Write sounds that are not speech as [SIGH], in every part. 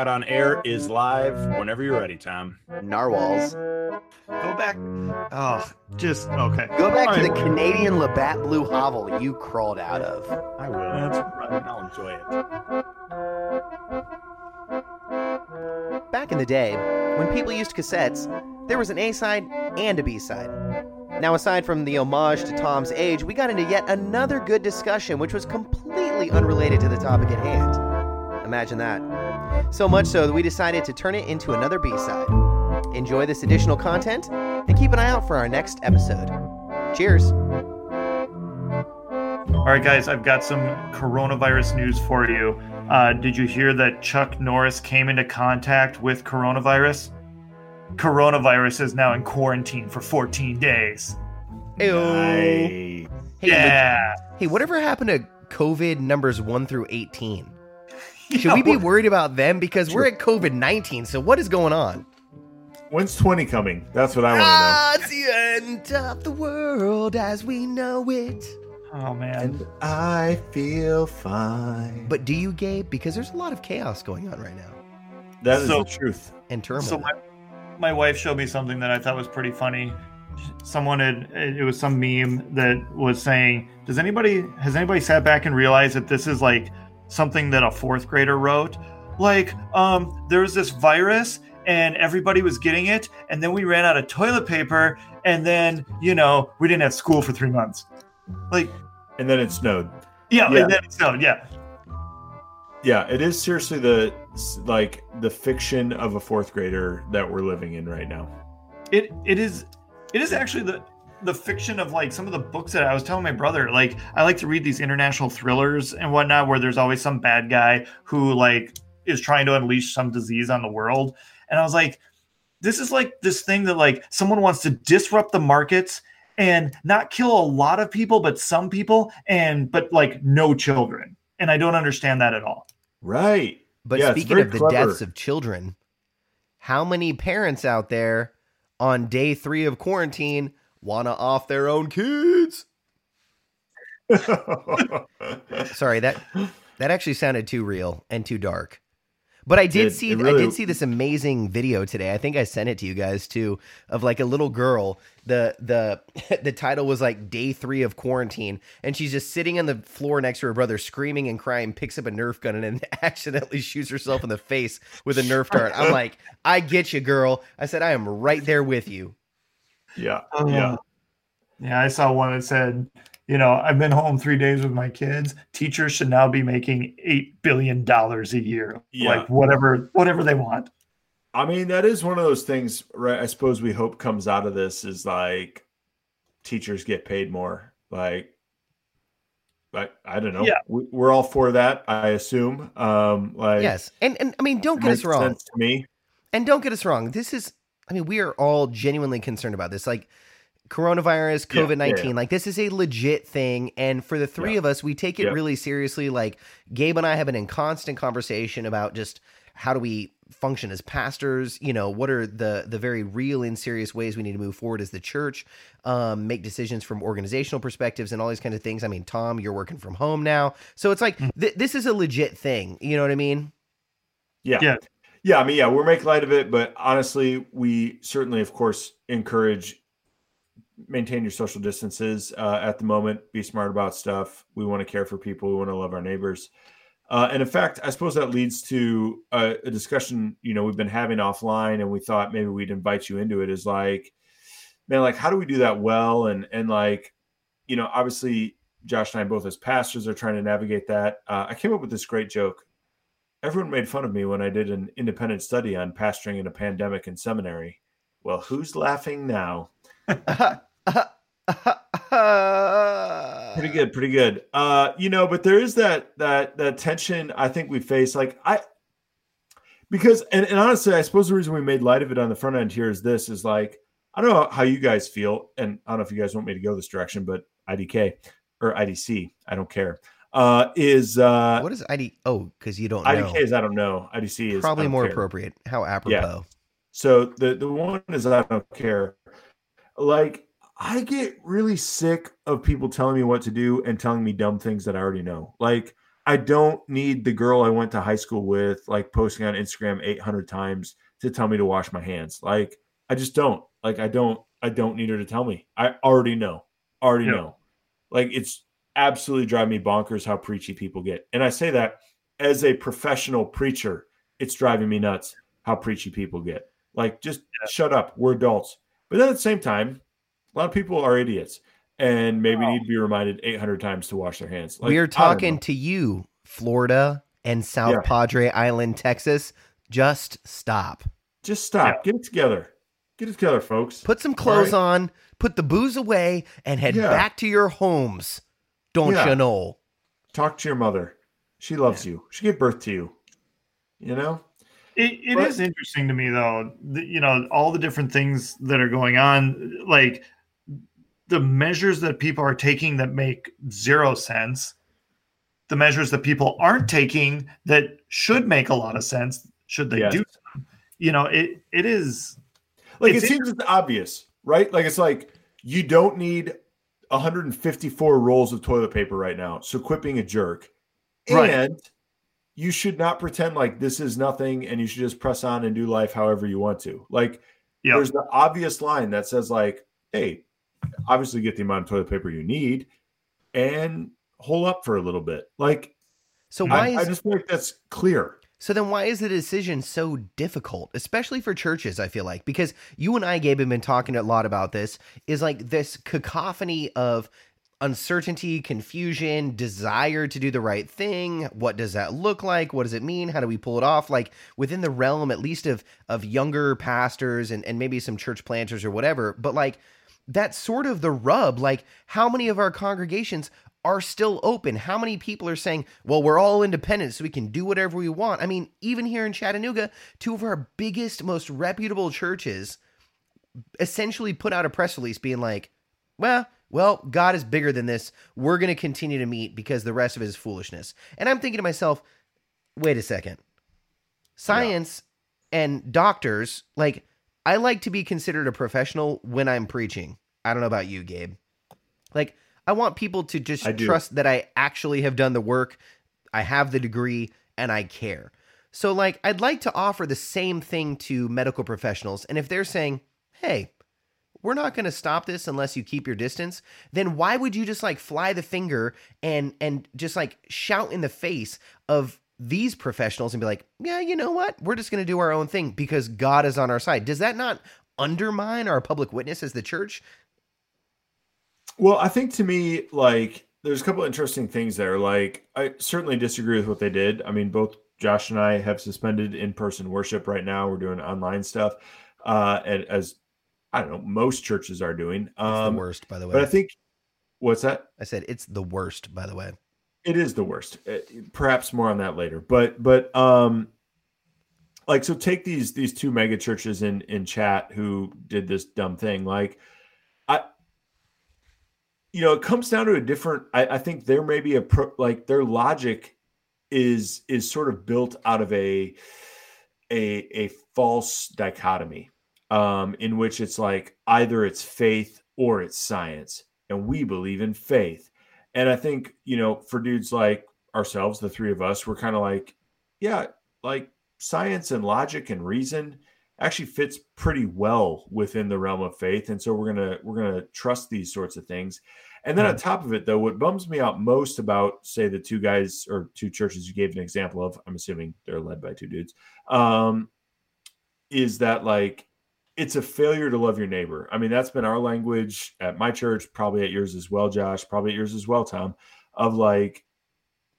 Out on Air is live whenever you're ready, Tom. Narwhals. Go back. Oh, just okay. Go back to the Alright. Canadian Labatt Blue hovel you crawled out of. I will. That's right. I'll enjoy it. Back in the day, when people used cassettes, there was an A side and a B side. Now, aside from the homage to Tom's age, we got into yet another good discussion which was completely unrelated to the topic at hand. Imagine that. So much so that we decided to turn it into another B side. Enjoy this additional content and keep an eye out for our next episode. Cheers. All right, guys, I've got some coronavirus news for you. Uh, did you hear that Chuck Norris came into contact with coronavirus? Coronavirus is now in quarantine for 14 days. Ew. Nice. Hey, yeah. Hey, whatever happened to COVID numbers 1 through 18? Should Yeah, we be [LAUGHS] what- worried about them? Because we're at COVID 19, so what is going on? When's 20 coming? That's what I want to Ah, know. it's the end of the world as we know it. Oh, man. And I feel fine. But do you, Gabe? Because there's a lot of chaos going on right now that is So- the truth. and turmoil. So my, my wife showed me something that I thought was pretty funny. Someone had it was some meme that was saying, "Does anybody has anybody sat back and realized that this is like something that a fourth grader wrote? Like, um, there was this virus and everybody was getting it, and then we ran out of toilet paper, and then you know we didn't have school for three months. Like, And then it snowed. yeah, Yeah. and then so yeah, Yeah, it is seriously the like the fiction of a fourth grader that we're living in right now. it it is it is actually the the fiction of like some of the books that I was telling my brother. Like I like to read these international thrillers and whatnot, where there's always some bad guy who like is trying to unleash some disease on the world. And I was like, this is like this thing that like someone wants to disrupt the markets and not kill a lot of people, but some people, and but like no children. And I don't understand that at all. Right. but yeah, speaking of the clever. deaths of children, how many parents out there on day three of quarantine want to off their own kids? [LAUGHS] Sorry, that that actually sounded too real and too dark. But I did It- see it I did see this amazing video today. I think I sent it to you guys too of like a little girl. The the [LAUGHS] the title was like day 3 of quarantine and she's just sitting on the floor next to her brother screaming and crying, picks up a Nerf gun and then [LAUGHS] accidentally shoots herself in the face with a Nerf dart. I'm like, "I get you, girl." I said, "I am right there with you." Yeah. Oh. Yeah. Yeah, I saw one that said, you know, I've been home three days with my kids. Teachers should now be making eight billion dollars a year, Yeah. like whatever, whatever they want. I mean, that is one of those things, right? I suppose we hope comes out of this is like teachers get paid more. Like, I, I don't know. Yeah. We, we're all for that, I assume. Um, like, Yes. And and I mean, don't get us wrong. sense to me. And don't get us wrong. This is, I mean, we are all genuinely concerned about this. Like coronavirus, COVID 19, yeah. like this is a legit thing. And for the three Yeah. of us, we take it Yeah. really seriously. Like Gabe and I have been in constant conversation about just how do we function as pastors you know what are the the very real and serious ways we need to move forward as the church um make decisions from organizational perspectives and all these kinds of things i mean tom you're working from home now so it's like th- this is a legit thing you know what i mean Yeah. Yeah. Yeah. I mean, yeah, we're making light of it, but honestly, we certainly, of course, encourage maintain your social distances uh, at the moment. Be smart about stuff. We want to care for people. We want to love our neighbors. Uh, and in fact, I suppose that leads to a, a discussion, you know, we've been having offline and we thought maybe we'd invite you into it is like, man, like, how do we do that well? And, and like, you know, obviously Josh and I both as pastors are trying to navigate that. Uh, I came up with this great joke everyone made fun of me when I did an independent study on pastoring in a pandemic in seminary. Well, who's laughing now? Pretty good, pretty good. Uh, you know, but there is that that that tension I think we face. Like I because and, and honestly, I suppose the reason we made light of it on the front end here is this is like, I don't know how you guys feel, and I don't know if you guys want me to go this direction, but IDK or IDC, I don't care. Uh is uh what is id oh because you don't know IDK is I don't know. IDC is I probably more care. appropriate how apropos Yeah. So the the one is I don't care. Like I get really sick of people telling me what to do and telling me dumb things that I already know. Like I don't need the girl I went to high school with like posting on Instagram 800 times to tell me to wash my hands. Like I just don't. Like I don't I don't need her to tell me. I already know. Already Yeah. know. Like it's absolutely drive me bonkers how preachy people get. And I say that as a professional preacher, it's driving me nuts how preachy people get. Like just shut up. We're adults. But then at the same time, a lot of people are idiots and maybe Oh. need to be reminded 800 times to wash their hands. Like, we are talking to you, Florida and South Yeah. Padre Island, Texas. Just stop. Just stop. Get it together. Get it together, folks. Put some clothes right. on, put the booze away, and head Yeah. back to your homes. Don't Yeah. you know? Talk to your mother. She loves you. She gave birth to you. You know? It, it But- is interesting to me though, the, you know, all the different things that are going on, like the measures that people are taking that make zero sense, the measures that people aren't taking that should make a lot of sense, should they Yes. do them. You know, it it is Like it seems it's obvious, right? Like it's like you don't need 154 rolls of toilet paper right now. So quit being a jerk. Right. And you should not pretend like this is nothing and you should just press on and do life however you want to. Like Yeah. there's the obvious line that says like, hey, obviously get the amount of toilet paper you need and hold up for a little bit. Like So why I, is I just feel like that's clear. So then why is the decision so difficult, especially for churches, I feel like? Because you and I, Gabe, have been talking a lot about this, is like this cacophony of uncertainty, confusion, desire to do the right thing. What does that look like? What does it mean? How do we pull it off? Like within the realm, at least of of younger pastors and, and maybe some church planters or whatever. But like that's sort of the rub. Like, how many of our congregations are still open? How many people are saying, well, we're all independent, so we can do whatever we want? I mean, even here in Chattanooga, two of our biggest, most reputable churches essentially put out a press release being like, well, well, God is bigger than this. We're going to continue to meet because the rest of it is foolishness. And I'm thinking to myself, wait a second. Science and doctors, like, I like to be considered a professional when I'm preaching. I don't know about you, Gabe. Like, I want people to just trust that I actually have done the work, I have the degree, and I care. So, like, I'd like to offer the same thing to medical professionals. And if they're saying, hey, we're not going to stop this unless you keep your distance, then why would you just like fly the finger and and just like shout in the face of these professionals and be like, yeah, you know what? We're just going to do our own thing because God is on our side. Does that not undermine our public witness as the church? Well, I think to me, like, there's a couple interesting things there. Like, I certainly disagree with what they did. I mean, both Josh and I have suspended in-person worship right now. We're doing online stuff, uh, and as I don't know, most churches are doing. It's Um, the worst, by the way. but I think what's that? I said it's the worst, by the way. It is the worst. Uh, Perhaps more on that later. But but um like so take these these two mega churches in in chat who did this dumb thing. Like you know, it comes down to a different I, I think there may be a pro, like their logic is is sort of built out of a a a false dichotomy um in which it's like either it's faith or it's science and we believe in faith. And I think, you know, for dudes like ourselves, the three of us, we're kind of like, yeah, like science and logic and reason actually fits pretty well within the realm of faith. And so we're gonna we're gonna trust these sorts of things. And then on top of it, though, what bums me out most about, say, the two guys or two churches you gave an example of, I'm assuming they're led by two dudes, um, is that like it's a failure to love your neighbor. I mean, that's been our language at my church, probably at yours as well, Josh, probably at yours as well, Tom, of like,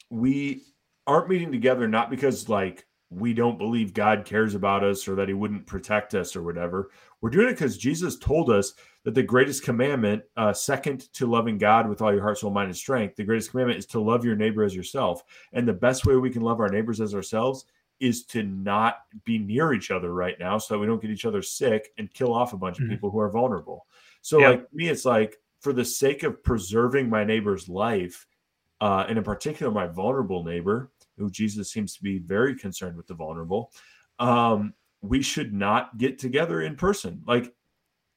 we aren't meeting together not because like we don't believe God cares about us or that he wouldn't protect us or whatever. We're doing it because Jesus told us that the greatest commandment, uh, second to loving God with all your heart, soul, mind, and strength, the greatest commandment is to love your neighbor as yourself. And the best way we can love our neighbors as ourselves is to not be near each other right now so that we don't get each other sick and kill off a bunch of Mhm. people who are vulnerable. So, Yep. like me, it's like for the sake of preserving my neighbor's life, uh, and in particular my vulnerable neighbor, who Jesus seems to be very concerned with the vulnerable, um, we should not get together in person. Like,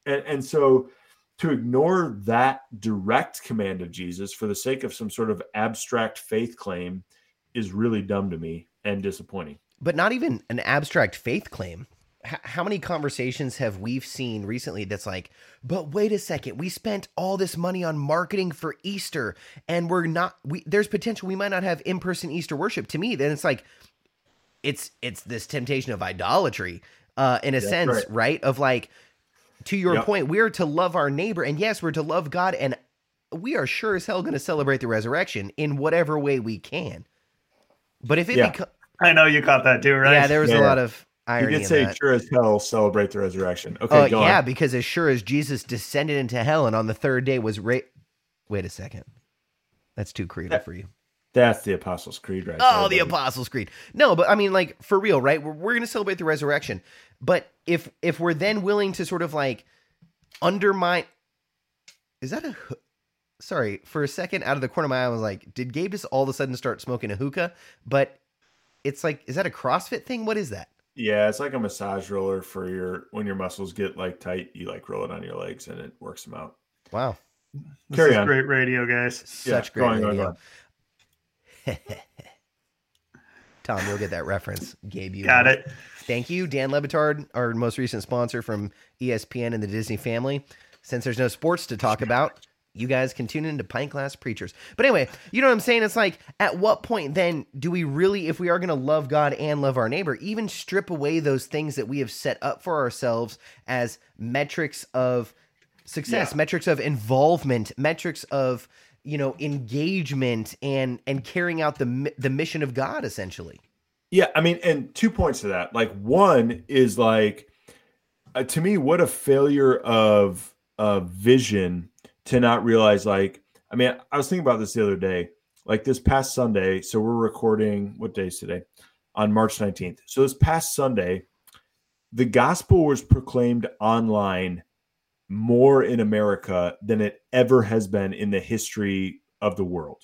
and, and so to ignore that direct command of Jesus for the sake of some sort of abstract faith claim is really dumb to me and disappointing. but not even an abstract faith claim. H- how many conversations have we seen recently that's like, but wait a second, we spent all this money on marketing for Easter and we're not we there's potential we might not have in-person Easter worship. To me, then it's like it's it's this temptation of idolatry, uh, in a That's sense, right. right. Of like to your Yep. point, we're to love our neighbor, and yes, we're to love God, and we are sure as hell gonna celebrate the resurrection in whatever way we can. But if it Yeah. becomes I know you caught that too, right? yeah, there was a lot of You irony did in say that. sure as hell celebrate the resurrection. Okay, Uh, yeah, on. because as sure as Jesus descended into hell and on the third day was raised. Wait a second. That's too creative for you. That's the Apostles' Creed, right? Oh, there, the. Apostles' Creed. No, but I mean, like for real, right? We're, we're going to celebrate the resurrection, but if if we're then willing to sort of like undermine, is that a? Sorry, for a second, out of the corner of my eye, I was like, did Gabe just all of a sudden start smoking a hookah? But it's like, is that a CrossFit thing? What is that? Yeah, it's like a massage roller for your when your muscles get like tight, you like roll it on your legs and it works them out. Wow, This Carry is on. great radio, guys. such Yeah, great go on, go on, radio. [LAUGHS] go Tom, you'll get that reference. Gabe, you Got won't. it. Thank you, Dan Le Batard, our most recent sponsor from ESPN and the Disney family. Since there's no sports to talk about, you guys can tune into Pint Glass Preachers. But anyway, you know what I'm saying? It's like, at what point then do we really, if we are going to love God and love our neighbor, even strip away those things that we have set up for ourselves as metrics of success, Yeah. metrics of involvement, metrics of you know engagement and and carrying out the the mission of God essentially. Yeah, I mean, and two points to that. Like one is like uh, to me, what a failure of of vision to not realize. Like, I mean, I was thinking about this the other day. Like this past Sunday, so we're recording. What day is today? On March nineteenth. So this past Sunday, the gospel was proclaimed online more in America than it ever has been in the history of the world.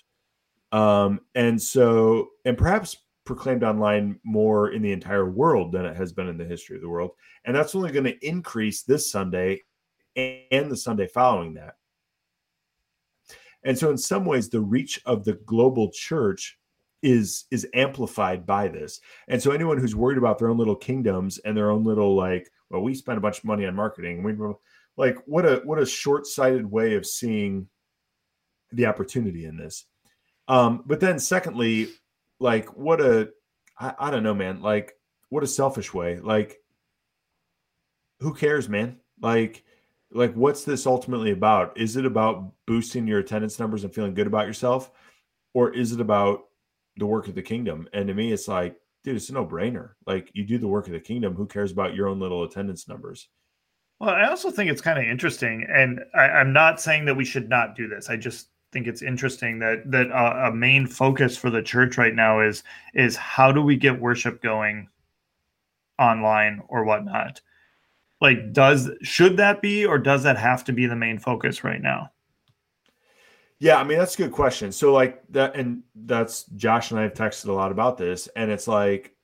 Um, and so, and perhaps proclaimed online more in the entire world than it has been in the history of the world. And that's only going to increase this Sunday and the Sunday following that. And so, in some ways, the reach of the global church is is amplified by this. And so, anyone who's worried about their own little kingdoms and their own little like, well, we spent a bunch of money on marketing. We like what a what a short sighted way of seeing the opportunity in this. Um, but then, secondly, like what a I, I don't know, man. Like what a selfish way. Like who cares, man? Like like what's this ultimately about? Is it about boosting your attendance numbers and feeling good about yourself, or is it about the work of the kingdom? And to me, it's like, dude, it's a no brainer. Like you do the work of the kingdom. Who cares about your own little attendance numbers? Well, I also think it's kind of interesting, and I, I'm not saying that we should not do this. I just think it's interesting that that uh, a main focus for the church right now is is how do we get worship going online or whatnot. Like, does should that be, or does that have to be the main focus right now? Yeah, I mean that's a good question. So like that, and that's Josh and I have texted a lot about this, and it's like,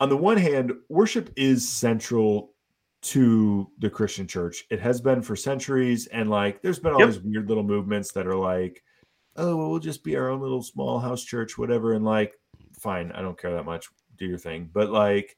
on the one hand, worship is central to the Christian church. It has been for centuries, and like there's been all Yep. these weird little movements that are like, oh, well, we'll just be our own little small house church, whatever, and like, fine, I don't care that much. Do your thing, but like,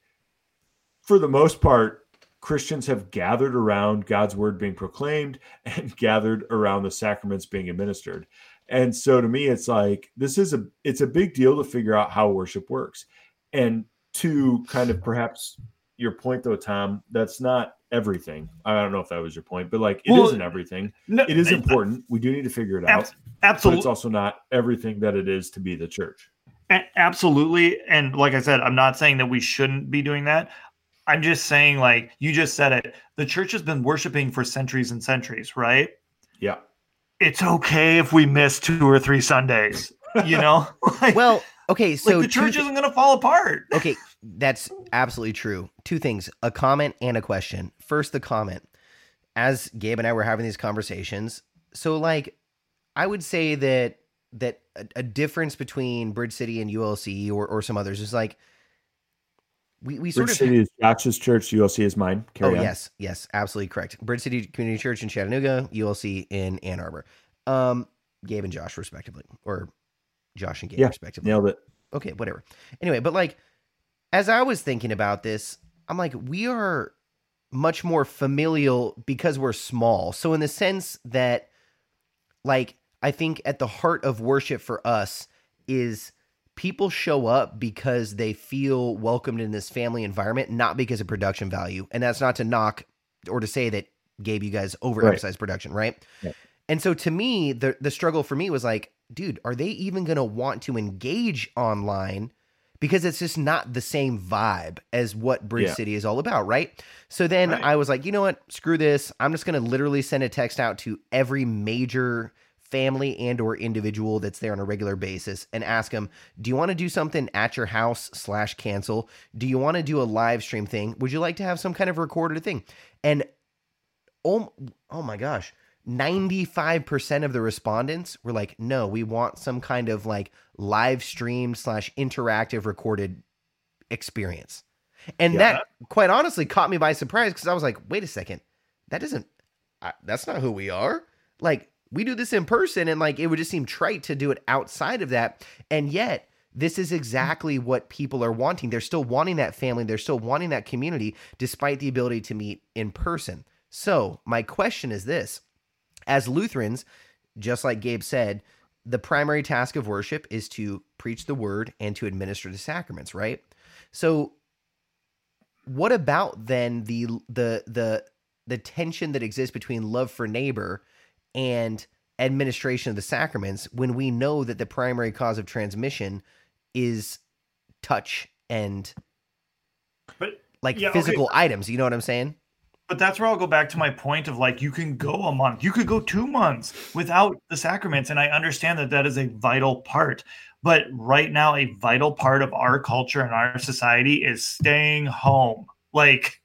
for the most part, Christians have gathered around God's word being proclaimed [LAUGHS] and gathered around the sacraments being administered. And so to me it's like this is a it's a big deal to figure out how worship works. And to kind of perhaps your point though Tom, that's not everything. I don't know if that was your point, but like it Well, not everything. No, It is important. We do need to figure it out, Absolutely. it's also not everything that it is to be the church. Absolutely and like i said i'm not saying that we shouldn't be doing that i'm just saying like you just said it the church has been worshiping for centuries and centuries right Yeah. it's okay if we miss two or three sundays you know [LAUGHS] [LAUGHS] like, Well, okay, so like the church thi- isn't going to fall apart [LAUGHS] okay, that's absolutely true. Two things a comment and a question. First, the comment. As Gabe and I were having these conversations, so like, I would say that that a, a difference between Bridge City and ULC or, or some others is like we, we sort Bridge of City is Josh's church, ULC is mine. Carry oh on. yes yes absolutely correct Bridge City Community Church in Chattanooga ULC in Ann Arbor um Gabe and Josh respectively or Josh and Gabe Yeah, respectively Nailed it. okay, whatever. Anyway, but like as I was thinking about this, I'm like, we are much more familial because we're small. So in the sense that like I think at the heart of worship for us is people show up because they feel welcomed in this family environment, not because of production value. And that's not to knock or to say that Gabe, you guys overemphasize right. production, right? Yeah. And so to me, the the struggle for me was like, dude, are they even gonna want to engage online? Because it's just not the same vibe as what Bridge yeah. City is all about, right? So then right. I was like, you know what? Screw this. I'm just gonna literally send a text out to every major family and or individual that's there on a regular basis and ask them do you want to do something at your house slash cancel? Do you want to do a live stream thing? Would you like to have some kind of recorded thing? And oh, oh my gosh 95% of the respondents were like no we want some kind of like live stream slash interactive recorded experience. And yeah. that quite honestly caught me by surprise because i was like wait a second. That doesn't I, that's not who we are. Like we do this in person and like it would just seem trite to do it outside of that. And yet this is exactly what people are wanting. They're still wanting that family. They're still wanting that community despite the ability to meet in person. So my question is this. As lutherans just like gabe said the primary task of worship is to preach the word and to administer the sacraments right? So what about then the the the the tension that exists between love for neighbor and administration of the sacraments when we know that the primary cause of transmission is touch and but like yeah, physical okay. items you know what i'm saying? But that's where i'll go back to my point of like you can go a month you could go two months without the sacraments and i understand that that is a vital part. But right now a vital part of our culture and our society is staying home. Like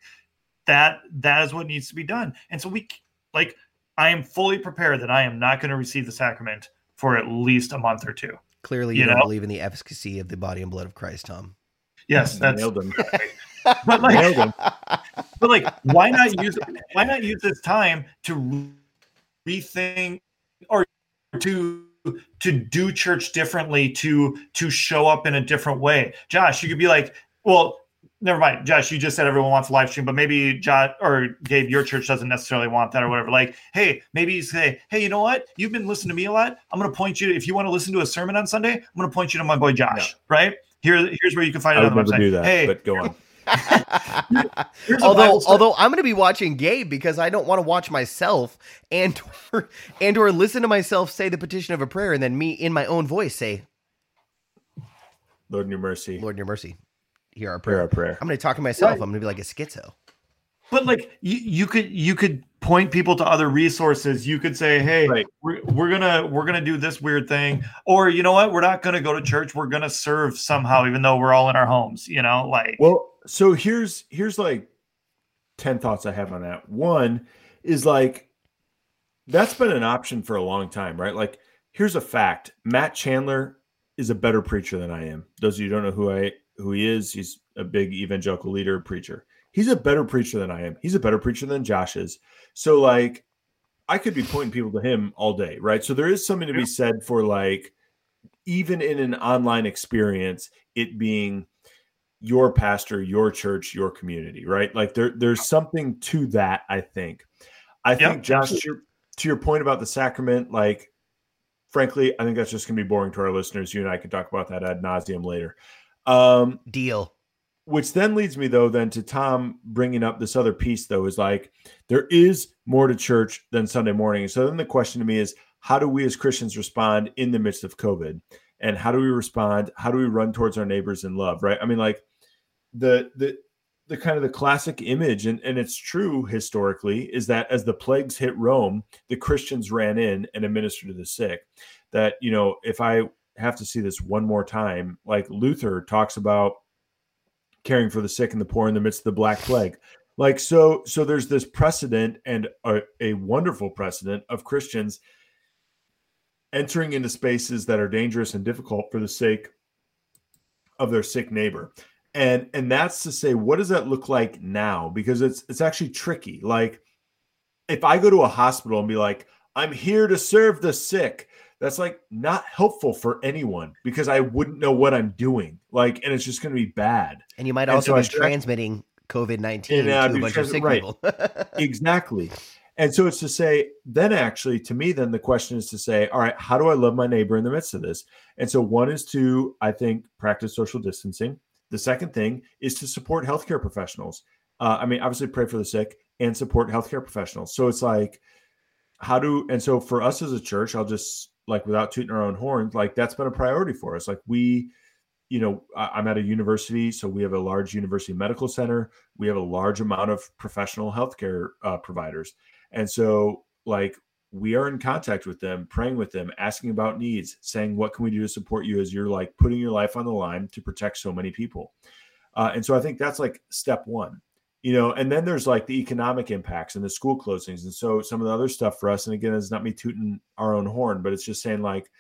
that that is what needs to be done. And so we like I am fully prepared that I am not going to receive the sacrament for at least a month or two. Clearly, you, you don't know? believe in the efficacy of the body and blood of Christ, Tom. Yes, that's nailed him. [LAUGHS] but like, nailed him. [LAUGHS] but like, why not use why not use this time to rethink or to to do church differently to to show up in a different way josh you could be like well never mind, Josh. You just said everyone wants a live stream, but maybe Josh or Gabe, your church doesn't necessarily want that or whatever. Like, hey, maybe you say, hey, you know what? You've been listening to me a lot. I'm going to point you. If you want to listen to a sermon on Sunday, I'm going to point you to my boy Josh. No. Right here, here's where you can find it on the website. Do that, hey, but go on. [LAUGHS] although although I'm going to be watching Gabe because I don't want to watch myself and or, and or listen to myself say the petition of a prayer and then me in my own voice say Lord in your mercy. Lord in your mercy hear our prayer. Hear our prayer. I'm going to talk to myself. Right. I'm going to be like a schizo. But like you, you could you could point people to other resources. You could say, "Hey, right. we're, we're gonna we're gonna do this weird thing," or you know what, we're not gonna go to church. We're gonna serve somehow, even though we're all in our homes. You know, like well, so here's here's like ten thoughts I have on that. One is like that's been an option for a long time, right? Like here's a fact: Matt Chandler is a better preacher than I am. Those of you don't know who I who he is. He's a big evangelical leader, preacher. He's a better preacher than I am. He's a better preacher than Josh is. So, like, I could be pointing people to him all day, right? So, there is something to be said for, like, even in an online experience, it being your pastor, your church, your community, right? Like, there, there's something to that, I think. I yep. think, Josh, to your, to your point about the sacrament, like, frankly, I think that's just going to be boring to our listeners. You and I could talk about that ad nauseum later. Um, Deal. Which then leads me though then to Tom bringing up this other piece though is like there is more to church than Sunday morning. So then the question to me is how do we as Christians respond in the midst of COVID? And how do we respond? How do we run towards our neighbors in love? Right? I mean, like the the the kind of the classic image, and, and it's true historically, is that as the plagues hit Rome, the Christians ran in and administered to the sick. That, you know, if I have to see this one more time. Like Luther talks about caring for the sick and the poor in the midst of the Black Plague. Like so, so there's this precedent and a, a wonderful precedent of Christians entering into spaces that are dangerous and difficult for the sake of their sick neighbor. And and that's to say, what does that look like now? Because it's it's actually tricky. Like if I go to a hospital and be like, I'm here to serve the sick, that's like not helpful for anyone because I wouldn't know what I'm doing. Like, and it's just going to be bad. And you might also so be start- transmitting COVID nineteen uh, to a bunch of sick right. people. [LAUGHS] exactly. And so it's to say, then actually, to me, then the question is to say, all right, how do I love my neighbor in the midst of this? And so one is to, I think, practice social distancing. The second thing is to support healthcare professionals. Uh, I mean, obviously, pray for the sick and support healthcare professionals. So it's like, how do, and so for us as a church, I'll just like without tooting our own horn, like that's been a priority for us. Like we, you know, I- I'm at a university, so we have a large university medical center. We have a large amount of professional healthcare uh, providers. And so, like, we are in contact with them, praying with them, asking about needs, saying, What can we do to support you as you're like putting your life on the line to protect so many people? Uh, and so, I think that's like step one, you know, and then there's like the economic impacts and the school closings. And so, some of the other stuff for us, and again, it's not me tooting our own horn, but it's just saying, like,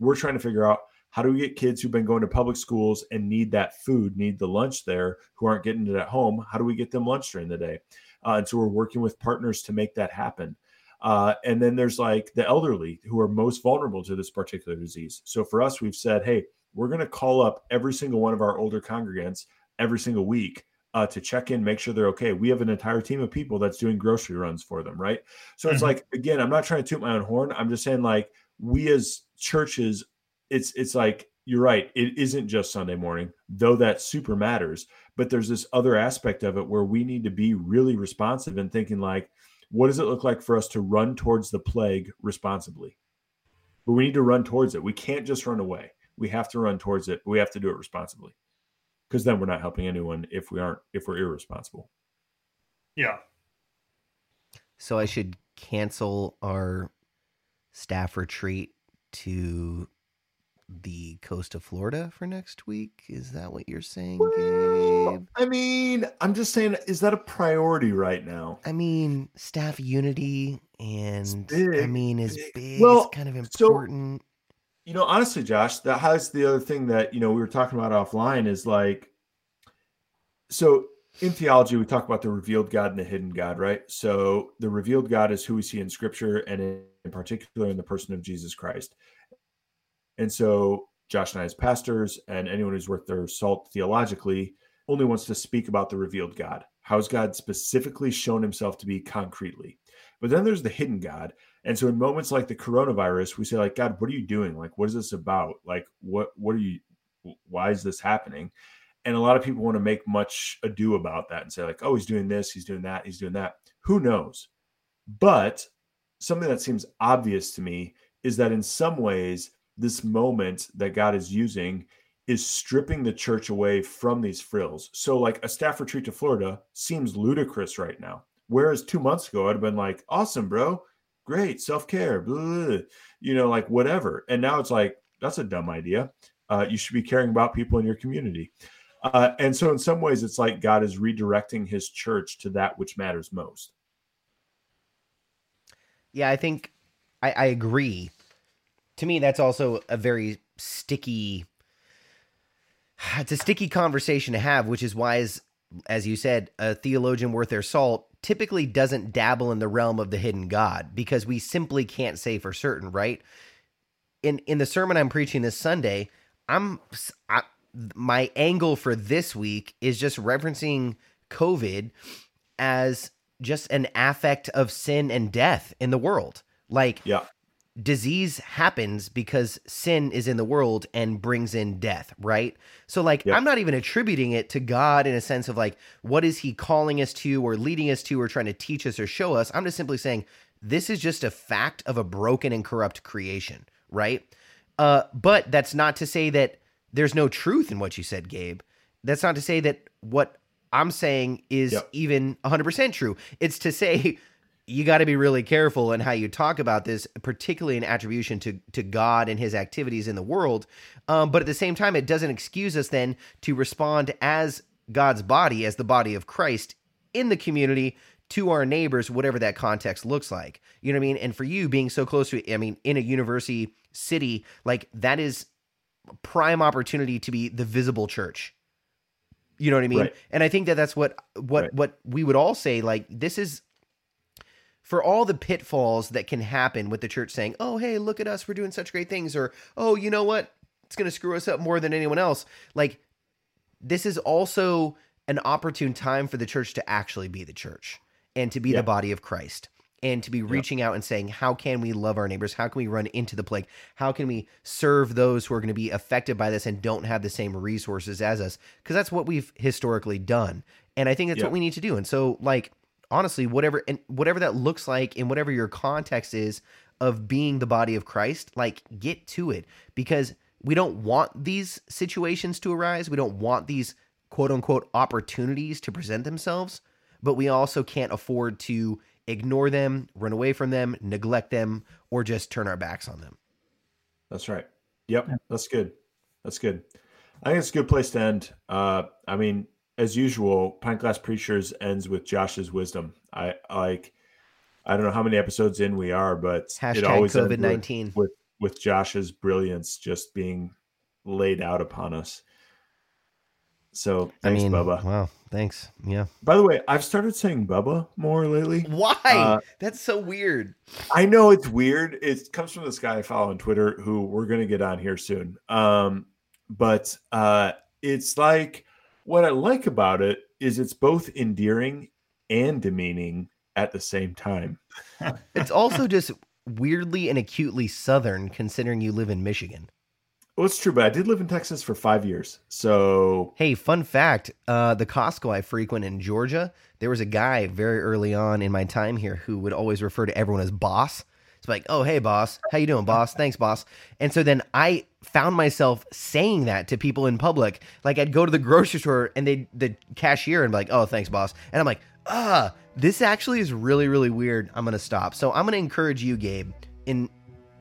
we're trying to figure out how do we get kids who've been going to public schools and need that food, need the lunch there, who aren't getting it at home? How do we get them lunch during the day? Uh, and so we're working with partners to make that happen. Uh, and then there's like the elderly who are most vulnerable to this particular disease. So for us, we've said, hey, we're going to call up every single one of our older congregants every single week uh, to check in, make sure they're okay. We have an entire team of people that's doing grocery runs for them, right? So it's Mhm. like again, I'm not trying to toot my own horn. I'm just saying like we as churches, it's it's like you're right. It isn't just Sunday morning, though that super matters. But there's this other aspect of it where we need to be really responsive and thinking like, what does it look like for us to run towards the plague responsibly? But we need to run towards it. We can't just run away. We have to run towards it. We have to do it responsibly, because then we're not helping anyone if we aren't if we're irresponsible. Yeah. so I should cancel our staff retreat to the coast of Florida for next week. Is that what you're saying, Gabe? I mean, I'm just saying, is that a priority right now? I mean, staff unity and I mean is big. big. Well, it's kind of so- important. You know, honestly, Josh, that has the other thing that you know we were talking about offline is like, so in theology we talk about the revealed God and the hidden God, right? So the revealed God is who we see in Scripture, and in, in particular in the person of Jesus Christ. And so Josh and I, as pastors, and anyone who's worth their salt theologically, only wants to speak about the revealed God. How's God specifically shown Himself to be concretely? But then there's the hidden God, and so in moments like the coronavirus, we say like, God, what are you doing? Like, what is this about? Like, what what are you? Why is this happening? And a lot of people want to make much ado about that and say like, oh, he's doing this, he's doing that, he's doing that. Who knows? But something that seems obvious to me is that in some ways, this moment that God is using is stripping the church away from these frills. So, like a staff retreat to Florida seems ludicrous right now. Whereas two months ago, I'd have been like, awesome, bro great self-care you know like whatever and now it's like that's a dumb idea uh, you should be caring about people in your community uh, and so in some ways it's like god is redirecting his church to that which matters most Yeah, I think I, I agree. To me, that's also a very sticky. It's a sticky conversation to have, which is why, as as you said, a theologian worth their salt typically doesn't dabble in the realm of the hidden God because we simply can't say for certain, right? In in the sermon I'm preaching this Sunday, I'm I, my angle for this week is just referencing COVID as just an affect of sin and death in the world. Like yeah disease happens because sin is in the world and brings in death, right? So like Yep. I'm not even attributing it to God in a sense of like what is he calling us to or leading us to or trying to teach us or show us. I'm just simply saying this is just a fact of a broken and corrupt creation, right? Uh but that's not to say that there's no truth in what you said, Gabe. That's not to say that what I'm saying is Yep. even 100% true. It's to say [LAUGHS] you got to be really careful in how you talk about this, particularly in attribution to to God and His activities in the world. Um, but at the same time, it doesn't excuse us then to respond as God's body, as the body of Christ in the community to our neighbors, whatever that context looks like. You know what I mean? And for you being so close to, I mean, in a university city, like that is prime opportunity to be the visible church. You know what I mean? Right. And I think that that's what what Right. what we would all say. Like this is for all the pitfalls that can happen with the church saying, "Oh, hey, look at us, we're doing such great things," or "Oh, you know what? It's going to screw us up more than anyone else." Like this is also an opportune time for the church to actually be the church and to be Yeah. the body of Christ and to be reaching out and saying, How can we love our neighbors? How can we run into the plague? How can we serve those who are going to be affected by this and don't have the same resources as us? Because that's what we've historically done. And I think that's Yeah. what we need to do. And so, like, honestly, whatever and whatever that looks like in whatever your context is of being the body of Christ, like get to it because we don't want these situations to arise. We don't want these quote unquote opportunities to present themselves, but we also can't afford to ignore them, run away from them, neglect them, or just turn our backs on them. That's right. Yep, that's good. That's good. I think it's a good place to end. Uh, I mean, as usual, Pint Glass Preachers ends with Josh's wisdom. I like. I don't know how many episodes in we are, but it Hashtag always ends COVID with- nineteen. with with Josh's brilliance just being laid out upon us. So I thanks, mean, Bubba. wow, thanks. Yeah. By the way, I've started saying Bubba more lately. Why? Uh, That's so weird. I know it's weird. It comes from this guy I follow on Twitter who we're going to get on here soon. Um, but uh, it's like what I like about it is it's both endearing and demeaning at the same time. [LAUGHS] It's also just weirdly and acutely southern considering you live in Michigan. Well, it's true, but I did live in Texas for five years. So Hey, fun fact: uh, the Costco I frequent in Georgia, there was a guy very early on in my time here who would always refer to everyone as boss. It's like, "Oh, hey, boss, how you doing, boss? Thanks, boss." And so then I found myself saying that to people in public. Like I'd go to the grocery store and they the cashier and be like, "Oh, thanks, boss," and I'm like, "Ah, this actually is really, really weird. I'm gonna stop." So I'm gonna encourage you, Gabe, in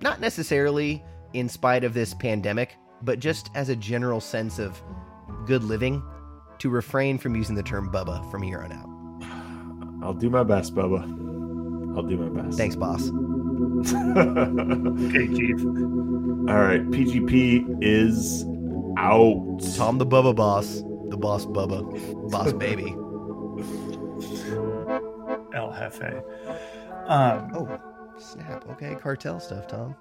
not necessarily in spite of this pandemic, but just as a general sense of good living, to refrain from using the term Bubba from here on out. I'll do my best, Bubba. I'll do my best. Thanks, boss. [LAUGHS] Okay, Chief. All right, PGP is out. Tom the Bubba boss, the boss Bubba, boss [LAUGHS] baby. El Jefe. Um, Oh, snap. Okay, cartel stuff, Tom.